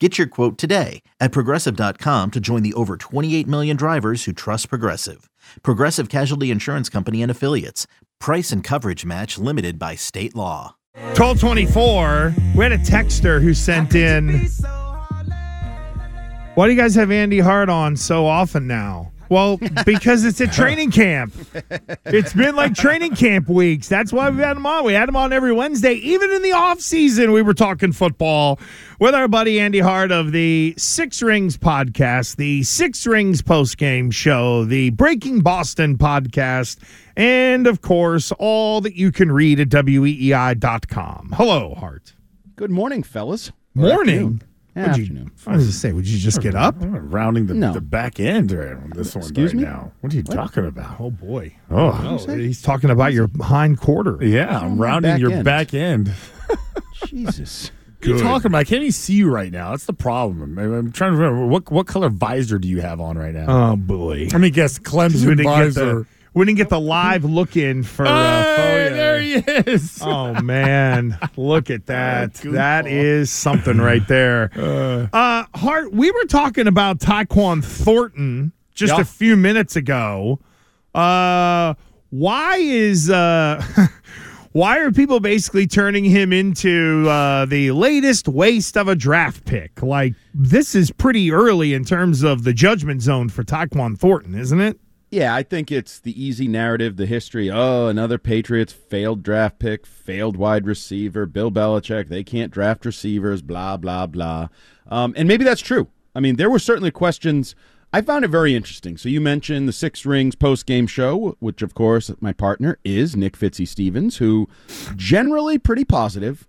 Get your quote today at progressive.com to join the over 28 million drivers who trust Progressive. Progressive Casualty Insurance Company and Affiliates. Price and coverage match limited by state law. 1224. We had a texter who sent in. Why do you guys have Andy Hart on so often now? Well, because it's a training camp. It's been like training camp weeks. That's why we've had him on. We had him on every Wednesday. Even in the off season, we were talking football with our buddy Andy Hart of the Six Rings podcast, the Six Rings post game show, the Breaking Boston podcast, and of course, all that you can read at weei.com. Hello, Hart. Good morning, fellas. Morning. Yeah, Would you, afternoon. I was going to say, would you just get up? I'm rounding the, No. the back end on this one Excuse right me? now. What are you talking about? Oh boy. Oh, Oh, he's talking about your hind quarter. yeah, I'm oh, rounding back your end. back end. Jesus. What are you Good. talking about? I can't even see you right now. That's the problem. I'm, I'm trying to remember what what color visor do you have on right now? Oh boy. Let me guess, we Clemson didn't get visor. We didn't get the live look in for. Uh, Hey, there he is. Oh man, look at that. Goofball. that is something right there. Uh, Hart, we were talking about Tyquan Thornton just Yeah. a few minutes ago. Uh, why is uh, why are people basically turning him into uh, the latest waste of a draft pick? Like this is pretty early in terms of the judgment zone for Tyquan Thornton, isn't it? Yeah, I think it's the easy narrative, the history. Oh, another Patriots failed draft pick, failed wide receiver, Bill Belichick, they can't draft receivers, blah, blah, blah. Um, and maybe that's true. I mean, there were certainly questions. I found it very interesting. So you mentioned the Six Rings post game show, which, of course, my partner is Nick Fitzy Stevens, who generally pretty positive.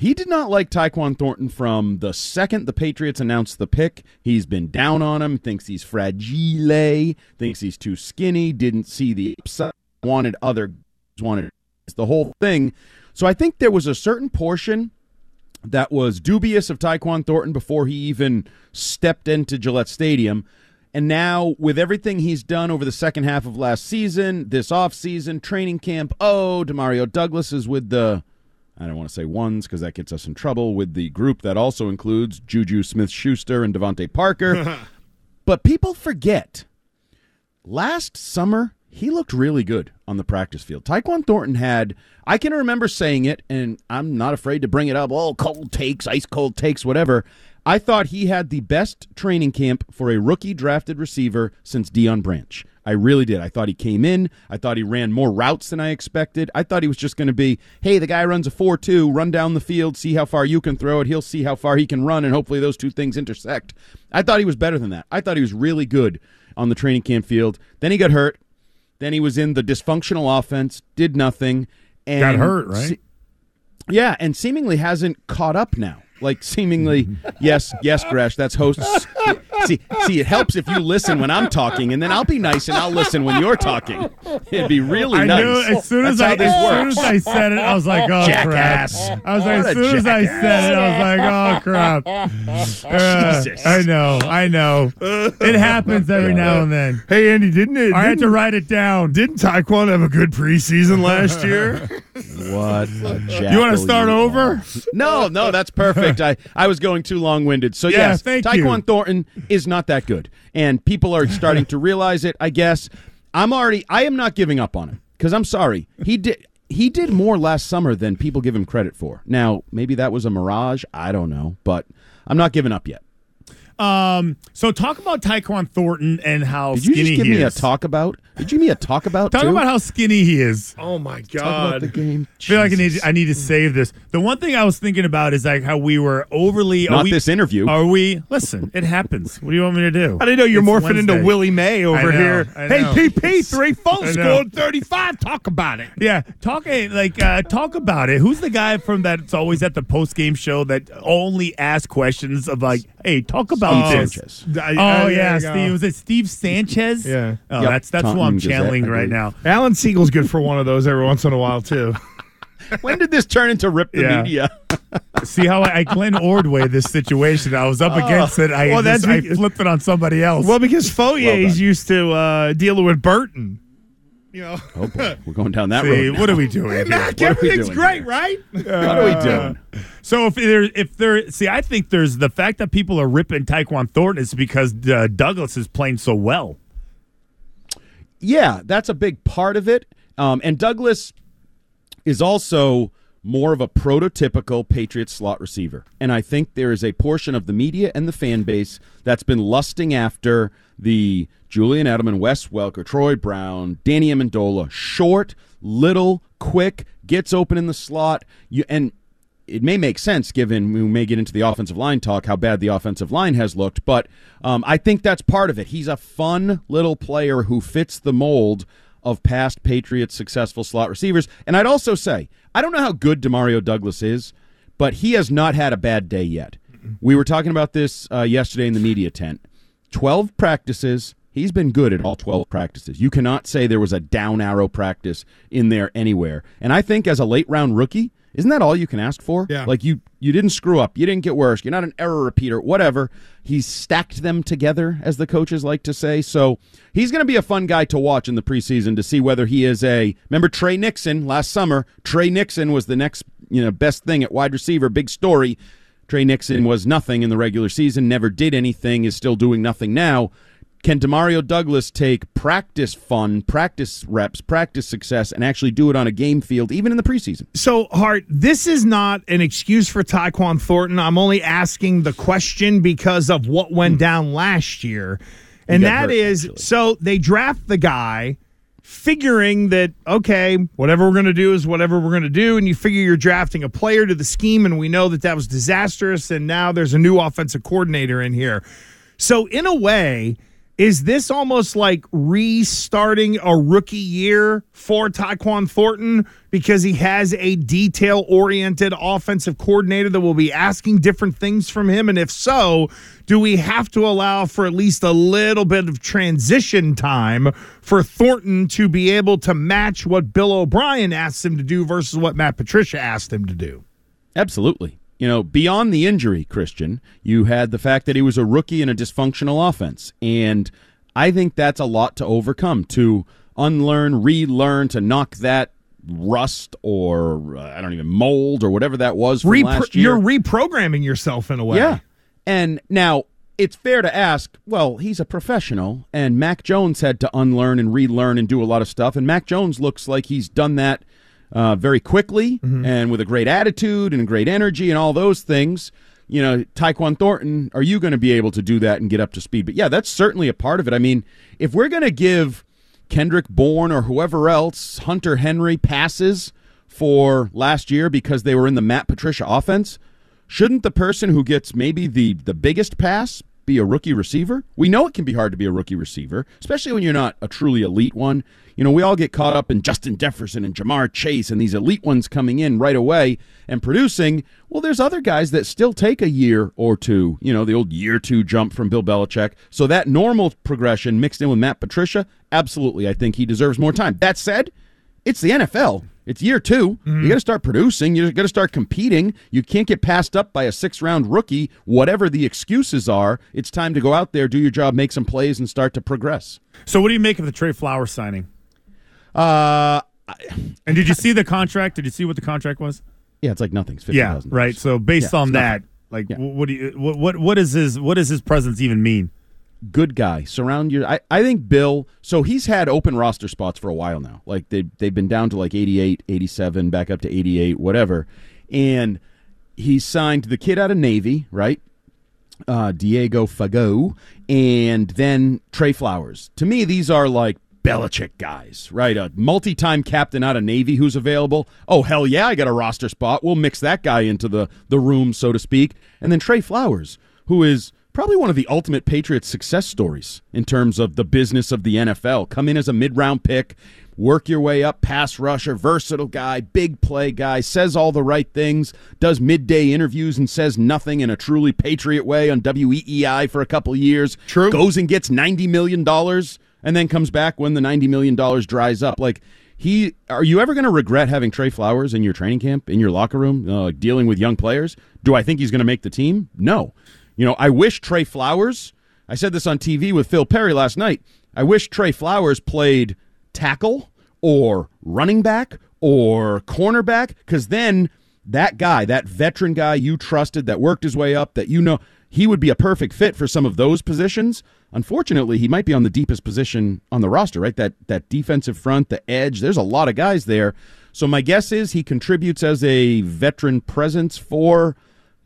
He did not like Tyquan Thornton from the second the Patriots announced the pick. He's been down on him, thinks he's fragile, thinks he's too skinny, didn't see the upside, wanted other, wanted the whole thing. So I think there was a certain portion that was dubious of Tyquan Thornton before he even stepped into Gillette Stadium. And now, with everything he's done over the second half of last season, this offseason, training camp, oh, Demario Douglas is with the, I don't want to say ones because that gets us in trouble, with the group that also includes Juju Smith Schuster and DeVante Parker. but people forget last summer he looked really good on the practice field. Tyquan Thornton had I can remember saying it and I'm not afraid to bring it up. Oh, cold takes, ice cold takes, whatever. I thought he had the best training camp for a rookie drafted receiver since Deion Branch. I really did. I thought he came in. I thought he ran more routes than I expected. I thought he was just going to be, hey, the guy runs a 4 2, run down the field, see how far you can throw it. He'll see how far he can run, and hopefully those two things intersect. I thought he was better than that. I thought he was really good on the training camp field. Then he got hurt. Then he was in the dysfunctional offense, did nothing. And Got hurt, right? se- yeah, and seemingly hasn't caught up now. Like seemingly yes, yes, Gresh. That's hosts. See, see, it helps if you listen when I'm talking, and then I'll be nice and I'll listen when you're talking. It'd be really I nice. knew as soon as That's I how this as soon as I said it, I was like, oh Jackass. crap. I was like, as a soon as I said it, I was like, oh crap. Uh, Jesus. I know, I know. It happens every now and then. Hey, Andy, didn't it? I had to write it down. Didn't Tyquan have a good preseason last year? What a You want to start over? are. No, no, that's perfect. I, I was going too long winded. So, Yeah, yes, thank Tyquan you. Thornton is not that good. And people are starting to realize it, I guess. I'm already, I am not giving up on him because I'm sorry. He did. He did more last summer than people give him credit for. Now, maybe that was a mirage. I don't know, but I'm not giving up yet. Um, so talk about Tyquan Thornton and how skinny he is. Did you skinny just give he me a talk about? Did you give me a talk about? Talk too? about how skinny he is. oh my god! Talk about the God! game. I feel like I need I need to save this. The one thing I was thinking about is like how we were overly are Not we, this interview. Are we listen, it happens. What do you want me to do? I didn't know you're It's morphing into Willie May over I know, here. I Hey, know. PP, three full I know. scored 35. Talk about it. Yeah, talk eh, like uh, talk about it. Who's the guy from that's always at the post game show that only asks questions of like, hey, talk about Steve this. Sanchez. I- Oh yeah, there you go. Steve. Was it Steve Sanchez? Yeah. Oh, Yep, that's that's who Taunton I'm Gazette, channeling I right believe. now. Alan Siegel's good for one of those every once in a while too. When did this turn into rip the Yeah. media? See how I, I Glenn Ordway this situation. I was up against it. I Oh. Well, that's just- I because- flipped it on somebody else. well, because Foyer's done. used to uh, dealing with Burton. You know, Oh boy, we're going down that See, road. what are we doing here? What everything's doing great, here? right? What are we doing? So if there, if there, see, I think there's the fact that people are ripping Tyquan Thornton is because uh, Douglas is playing so well. Yeah, that's a big part of it. Um, and Douglas is also more of a prototypical Patriot slot receiver. And I think there is a portion of the media and the fan base that's been lusting after the Julian Edelman, Wes Welker, Troy Brown, Danny Amendola, short, little, quick, gets open in the slot. You and it may make sense given we may get into the offensive line talk how bad the offensive line has looked, but um, I think that's part of it. He's a fun little player who fits the mold of past Patriots successful slot receivers. And I'd also say, I don't know how good Demario Douglas is, but he has not had a bad day yet. We were talking about this uh, yesterday in the media tent. 12 practices. He's been good at all 12 practices. You cannot say there was a down arrow practice in there anywhere. And I think as a late round rookie, isn't that all you can ask for? Yeah. Like you you didn't screw up. You didn't get worse. You're not an error repeater, whatever. He's stacked them together as the coaches like to say. So, he's going to be a fun guy to watch in the preseason to see whether he is a Remember Tre Nixon last summer? Tre Nixon was the next, you know, best thing at wide receiver, big story. Tre Nixon was nothing in the regular season, never did anything, is still doing nothing now. Can Demario Douglas take practice fun, practice reps, practice success, and actually do it on a game field, even in the preseason? So, Hart, this is not an excuse for Tyquan Thornton. I'm only asking the question because of what went hmm. down last year. And that hurt, is actually. so they draft the guy figuring that, okay, whatever we're going to do is whatever we're going to do. And you figure you're drafting a player to the scheme, and we know that that was disastrous. And now there's a new offensive coordinator in here. So, in a way, is this almost like restarting a rookie year for Tyquan Thornton because he has a detail oriented offensive coordinator that will be asking different things from him? And if so, do we have to allow for at least a little bit of transition time for Thornton to be able to match what Bill O'Brien asked him to do versus what Matt Patricia asked him to do? Absolutely. You know, beyond the injury, Christian, you had the fact that he was a rookie in a dysfunctional offense. And I think that's a lot to overcome, to unlearn, relearn, to knock that rust or, uh, I don't even, mold or whatever that was from Repro- last year. you're reprogramming yourself in a way. Yeah. And now it's fair to ask, well, he's a professional, and Mac Jones had to unlearn and relearn and do a lot of stuff. And Mac Jones looks like he's done that uh, very quickly and with a great attitude and great energy and all those things. You know, Tyquan Thornton, are you going to be able to do that and get up to speed? But yeah, that's certainly a part of it. I mean, if we're going to give Kendrick Bourne or whoever else, Hunter Henry, passes for last year because they were in the Matt Patricia offense, shouldn't the person who gets maybe the the biggest pass be a rookie receiver? We know it can be hard to be a rookie receiver, especially when you're not a truly elite one. You know, we all get caught up in Justin Jefferson and Ja'Marr Chase and these elite ones coming in right away and producing. Well, there's other guys that still take a year or two, you know, the old year two jump from Bill Belichick. So that normal progression mixed in with Matt Patricia, absolutely, I think he deserves more time. That said, it's the NFL. It's year 2 Mm-hmm. You got to start producing. You got to start competing. You can't get passed up by a six round rookie. Whatever the excuses are, it's time to go out there, do your job, make some plays, and start to progress. So, what do you make of the Trey Flowers signing? Uh, And did you see the contract? Did you see what the contract was? yeah, it's like nothing. It's fifty Yeah, thousand. right. So, based Yeah, on that, like, Yeah. what do you what, what what is his what does his presence even mean? Good guy. Surround your. I, I think Bill. So he's had open roster spots for a while now. Like they they've been down to like 88, 87, back up to 88, whatever. And he signed the kid out of Navy, right? Uh, Diego Fagot, and then Trey Flowers. To me, these are like Belichick guys, right? A multi-time captain out of Navy who's available. Oh hell yeah, I got a roster spot. We'll mix that guy into the the room, so to speak. And then Trey Flowers, who is probably one of the ultimate Patriots success stories in terms of the business of the NFL. Come in as a mid-round pick, work your way up, pass rusher, versatile guy, big play guy, says all the right things, does midday interviews and says nothing in a truly Patriot way on WEEI for a couple years. True. Goes and gets $90 million and then comes back when the $90 million dries up. Like, he, are you ever going to regret having Trey Flowers in your training camp, in your locker room, uh, dealing with young players? Do I think he's going to make the team? No. You know, I wish Trey Flowers, I said this on TV with Phil Perry last night. I wish Trey Flowers played tackle or running back or cornerback because then that guy, that veteran guy you trusted that worked his way up, that you know he would be a perfect fit for some of those positions. Unfortunately, he might be on the deepest position on the roster, right? That that defensive front, the edge. There's a lot of guys there. So my guess is he contributes as a veteran presence for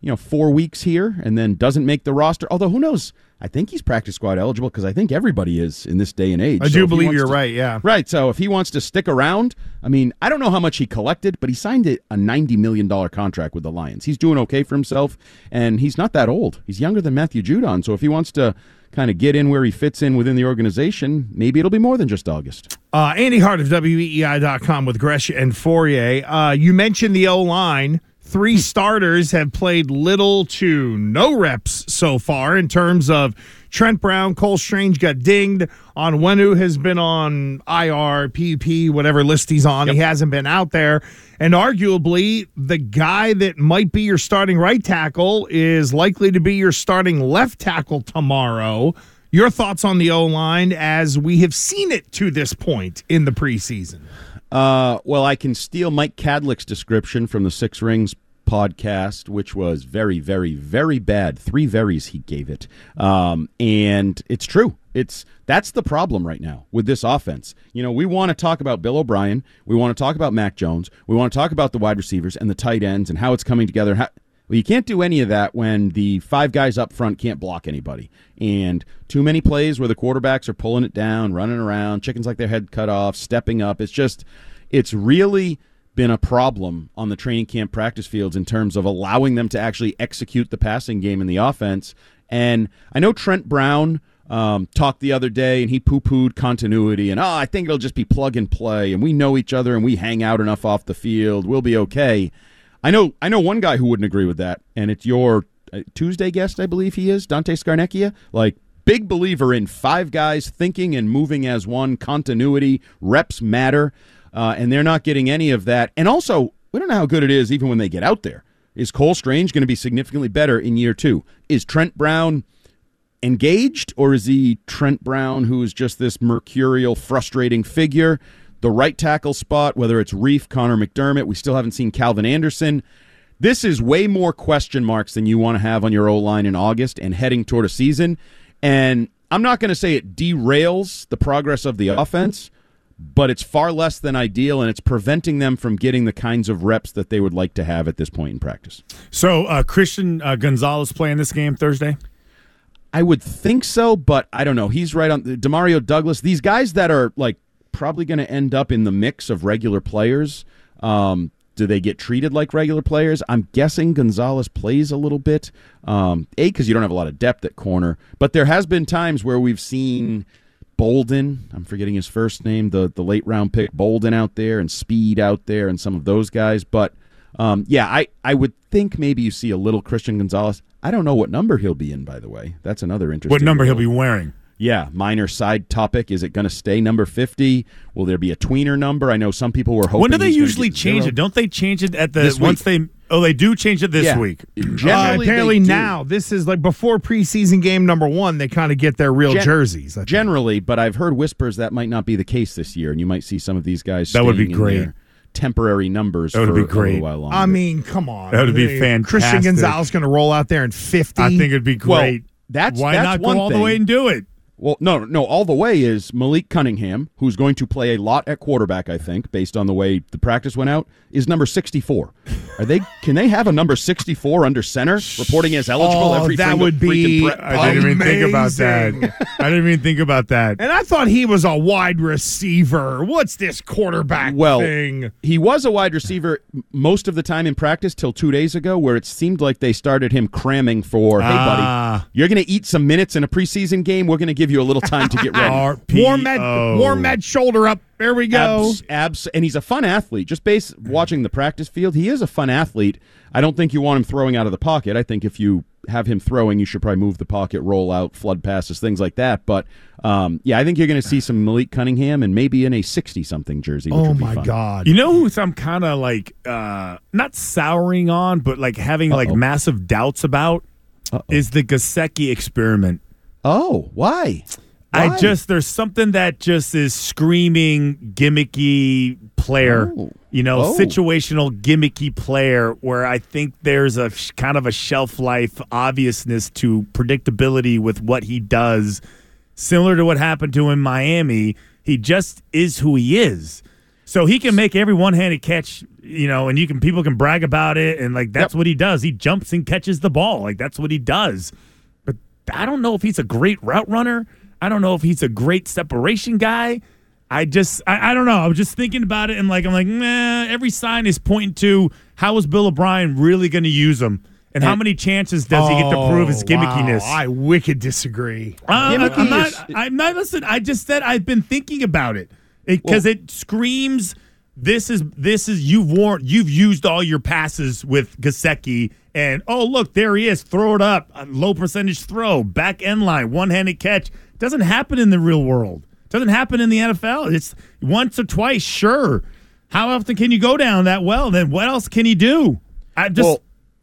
you know, four weeks here and then doesn't make the roster. Although, who knows? I think he's practice squad eligible because I think everybody is in this day and age. I So do believe you're to- right. Yeah. Right. So if he wants to stick around, I mean, I don't know how much he collected, but he signed a a $90 million contract with the Lions. He's doing okay for himself, and he's not that old. He's younger than Matthew Judon. So if he wants to kind of get in where he fits in within the organization, maybe it'll be more than just August. Uh, Andy Hart of WEEI.com with Gresh and Fauria. Uh, you mentioned the O line. Three starters have played little to no reps so far in terms of Trent Brown, Cole Strange got dinged Onwenu has been on IR, PP, whatever list he's on. He hasn't been out there. And arguably, the guy that might be your starting right tackle is likely to be your starting left tackle tomorrow. Your thoughts on the O line as we have seen it to this point in the preseason? Uh, well, I can steal Mike Kadlick's description from the Six Rings podcast, which was very, very, very bad. Three verys he gave it, um, and it's true. It's that's the problem right now with this offense. You know, we want to talk about Bill O'Brien, we want to talk about Mac Jones, we want to talk about the wide receivers and the tight ends and how it's coming together. How, well, you can't do any of that when the five guys up front can't block anybody. And too many plays where the quarterbacks are pulling it down, running around, chickens like their head cut off, stepping up. It's just, it's really been a problem on the training camp practice fields in terms of allowing them to actually execute the passing game in the offense. And I know Trent Brown um, talked the other day and he poo pooed continuity and, oh, I think it'll just be plug and play and we know each other and we hang out enough off the field. We'll be okay. I know I know one guy who wouldn't agree with that, and it's your uh, Tuesday guest, I believe he is, Dante Scarnecchia. Like big believer in five guys thinking and moving as one, continuity, reps matter, uh, and they're not getting any of that. And also, we don't know how good it is even when they get out there. Is Cole Strange going to be significantly better in year two? Is Trent Brown engaged, or is he Trent Brown, who is just this mercurial, frustrating figure? The right tackle spot, whether it's Reiff, Connor McDermott, we still haven't seen Calvin Anderson. This is way more question marks than you want to have on your O line in August and heading toward a season. And I'm not going to say it derails the progress of the offense, but it's far less than ideal, and it's preventing them from getting the kinds of reps that they would like to have at this point in practice. So uh, Christian uh, Gonzalez playing this game Thursday. I would think so, but I don't know. He's right on Demario Douglas. These guys that are like probably going to end up in the mix of regular players. Um, do they get treated like regular players? I'm guessing Gonzalez plays a little bit. Um, a because you don't have a lot of depth at corner, but there has been times where we've seen Bolden. I'm forgetting his first name. The the late round pick Bolden out there and Speed out there and some of those guys. But um, yeah, I I would think maybe you see a little Christian Gonzalez. I don't know what number he'll be in. By the way, that's another interesting. What number he'll be wearing? Yeah, minor side topic. Is it going to stay number 50? Will there be a tweener number? I know some people were hoping. When do they usually change zero. it? Don't they change it at the This once week. they? Oh, they do change it this Yeah. week. Generally, Uh, they apparently do. now this is like before preseason game number one. They kind of get their real Gen- jerseys. Generally, but I've heard whispers that might not be the case this year, and you might see some of these guys. That would be staying in great. Temporary numbers That would for be a great. while longer. I mean, come on. That would be Hey, fantastic. Christian Gonzalez going to roll out there in fifty. I think it'd be Well, great. that's- why that's not one go all thing. the way and do it? Well, no, no. All the way is Malik Cunningham, who's going to play a lot at quarterback. I think, based on the way the practice went out, is number sixty-four. Are they? Can they have a number sixty-four under center, reporting as eligible Oh, every that single would be- freaking pre- I didn't even think about that. I didn't even think about that. And I thought he was a wide receiver. What's this quarterback well, thing? he was a wide receiver most of the time in practice till two days ago, where it seemed like they started him cramming for, hey, Ah. buddy, you're going to eat some minutes in a preseason game. We're going to give you a little time to get ready. RPO. Warm that, warm that shoulder up. There we go. Abs, abs, and he's a fun athlete. Just based watching the practice field, he is a fun athlete. I don't think you want him throwing out of the pocket. I think if you have him throwing, you should probably move the pocket, roll out, flood passes, things like that. But um, yeah, I think you're going to see some Malik Cunningham and maybe in a sixty-something jersey. Which Oh would be my fun. God! You know who I'm kind of like uh not souring on, but like having like Uh-oh. massive doubts about is the Gesicki experiment. Oh, why? I just there's something that just is screaming gimmicky player, Oh. you know, Oh. situational gimmicky player where I think there's a sh- kind of a shelf life obviousness to predictability with what he does, similar to what happened to him in Miami. He just is who he is. So he can make every one-handed catch, you know, and you can people can brag about it and like that's Yep. what he does. He jumps and catches the ball. Like that's what he does. But I don't know if he's a great route runner. I don't know if he's a great separation guy. I just, I, I don't know. I was just thinking about it and like, I'm like, nah, every sign is pointing to how is Bill O'Brien really going to use him? And how many chances does he get to prove his Oh, gimmickiness? wow. I wicked disagree. Uh, I- Gimmicky I'm not. I'm not. Listen. I just said I've been thinking about it because it, screams. This is this is you've worn you've used all your passes with Gesicki and oh look there he is throw it up a low percentage throw back end line one handed catch doesn't happen in the real world doesn't happen in the NFL it's once or twice sure how often can you go down that well then what else can he do I just well,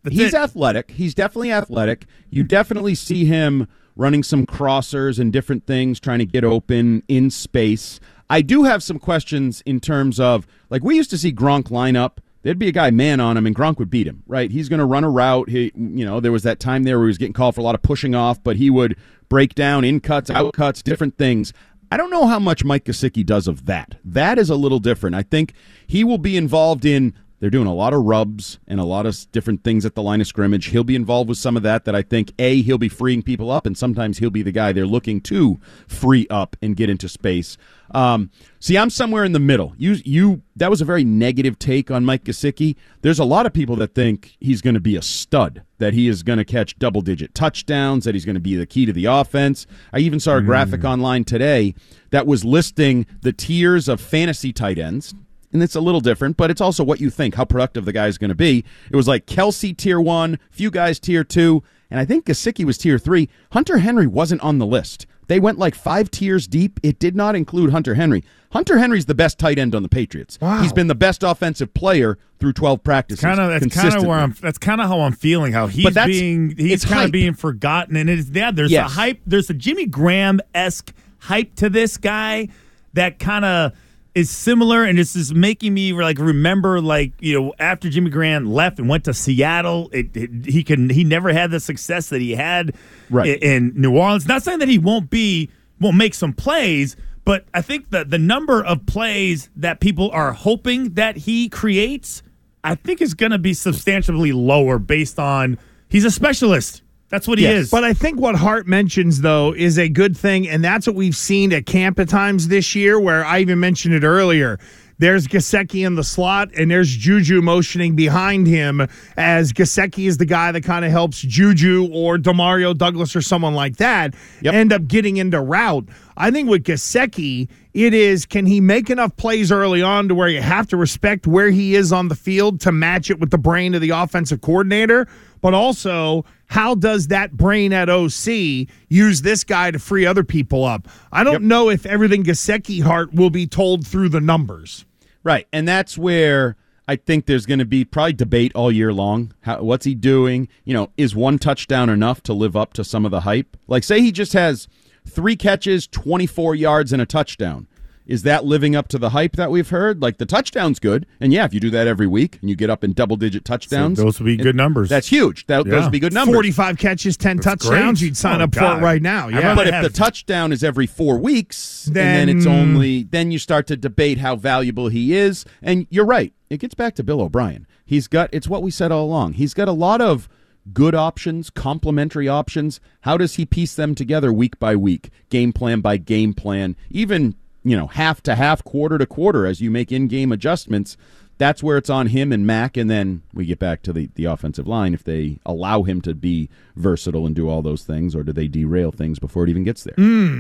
he's it. athletic. He's definitely athletic. You definitely see him running some crossers and different things, trying to get open in space. I do have some questions in terms of like we used to see Gronk line up. There'd be a guy man on him, and Gronk would beat him. Right? He's going to run a route. He, you know, there was that time there where he was getting called for a lot of pushing off, but he would break down in cuts, out cuts, different things. I don't know how much Mike Gesicki does of that. That is a little different. I think he will be involved in they're doing a lot of rubs and a lot of different things at the line of scrimmage. He'll be involved with some of that. That I think a he'll be freeing people up, and sometimes he'll be the guy they're looking to free up and get into space. Um, see, I'm somewhere in the middle. You, you, that was a very negative take on Mike Gesicki. There's a lot of people that think he's going to be a stud, that he is going to catch double digit touchdowns, that he's going to be the key to the offense. I even saw a graphic online today that was listing the tiers of fantasy tight ends and it's a little different, but it's also what you think, how productive the guy is going to be. It was like Kelce tier one, few guys tier two, and I think Gesicki was tier three. Hunter Henry wasn't on the list. They went like five tiers deep. It did not include Hunter Henry. Hunter Henry's the best tight end on the Patriots. Wow. He's been the best offensive player through 12 practices. kind of that's kind of where I'm. That's kind of how I'm feeling. How he's being he's kind of being forgotten, and it's yeah. There's Yes. a hype. There's a Jimmy Graham esque hype to this guy that kind of is similar, and it's just making me like remember like you know after Jimmy Graham left and went to Seattle, it, it, he can he never had the success that he had Right. in, in New Orleans. Not saying that he won't be won't make some plays. But I think that the number of plays that people are hoping that he creates I think is going to be substantially lower based on he's a specialist. That's what he Yes. is. But I think what Hart mentions, though, is a good thing. And that's what we've seen at camp at times this year, where I even mentioned it earlier. There's Gesicki in the slot, and there's Juju motioning behind him as Gesicki is the guy that kind of helps Juju or Demario Douglas or someone like that Yep. end up getting into route. I think with Gesicki, it is can he make enough plays early on to where you have to respect where he is on the field to match it with the brain of the offensive coordinator, but also how does that brain at OC use this guy to free other people up? I don't know if everything Gesicki heart will be told through the numbers. Right, and that's where I think there's going to be probably debate all year long. How, what's he doing? You know, is one touchdown enough to live up to some of the hype? Like, say he just has three catches, 24 yards, and a touchdown. Is that living up to the hype that we've heard? Like the touchdown's good, and yeah, if you do that every week and you get up in double-digit touchdowns, those would be good numbers. That's huge. That, Those Yeah. would be good numbers. 45 catches, 10 touchdowns, great. you'd sign Oh, up for God. it right now. Yeah. But if have- the touchdown is every four weeks, and Then- then it's only then you start to debate how valuable he is. And you're right. It gets back to Bill O'Brien. He's got it's what we said all along. He's got a lot of good options, complementary options. How does he piece them together week by week, game plan by game plan, even you know half to half, quarter to quarter as you make in-game adjustments? That's where it's on him and Mac, and then we get back to the, the offensive line if they allow him to be versatile and do all those things, or do they derail things before it even gets there?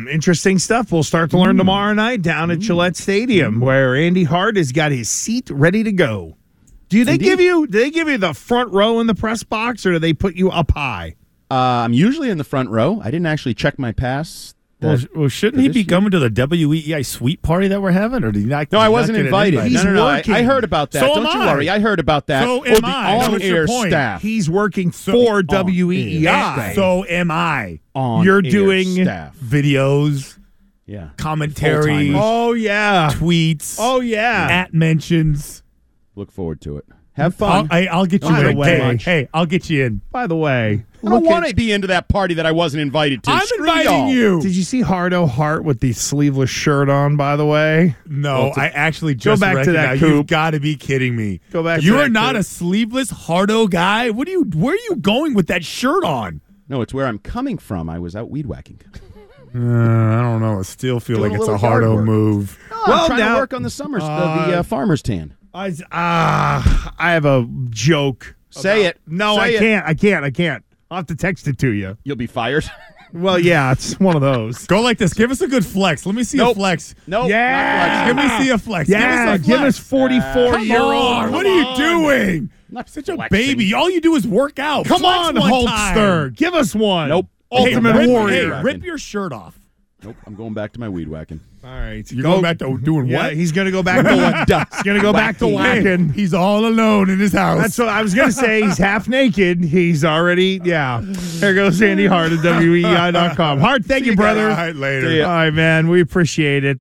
Interesting stuff. We'll start to learn tomorrow night down at Gillette Stadium, where Andy Hart has got his seat ready to go. Do they Indeed. give you? Do they give you the front row in the press box, or do they put you up high? Uh, I'm usually in the front row. I didn't actually check my pass. Well, well, shouldn't he be coming to the WEEI suite party that we're having, or did he not? no, I wasn't invited. invite? He's no, no, no. I, working. I heard about that. So Don't am you I. worry. I heard about that. So oh, am the I. On-air staff. He's working for WEEI. So am I. on You're doing- staff. Videos, Yeah. commentary, Full-timers. oh yeah, tweets, oh yeah. at mentions. Look forward to it. Have I'll, fun. I, I'll get you By in. way- hey, I'll get you in. By the way, I don't look want to be into that party that I wasn't invited to. I'm Screw inviting y'all. you. Did you see Hardo Hart with the sleeveless shirt on? By the way, No, I actually just go back to that coop. You've got to be kidding me. Go back to You that are not coop. a sleeveless Hardo guy. What are you? Where are you going with that shirt on? No, it's where I'm coming from. I was out weed whacking. Uh, I don't know. I still feel Doing like a it's a little yard Hardo work. move. Oh, Well, I'm trying now- to work on the summers, the, the uh, farmer's tan. I ah, I have a joke. Say it. No, Say I it. can't. I can't. I can't. I'll have to text it to you. You'll be fired. Well, yeah, it's one of those. Go like this. Give us a good flex. Let me see a flex. no. Yeah. Give me see a flex. Yeah, give give us us a flex. 44 Come year on, old. What are you doing? Not Such a flexing. baby. All you do is work out. Come Flex on, one Holster. time. Give us one. Nope. Ultimate hey, rip, Warrior. Hey, rip your shirt off. Nope. I'm going back to my weed whacking. All right. You're Go- going back to doing Yeah, what? he's going to go back to what? he's going to go back to whacking. he's all alone in his house. That's what I was going to say. He's half naked. He's already, yeah. There goes Andy Hart at WEI.com. Hart, thank you, brother. All right, later. All right, man. We appreciate it.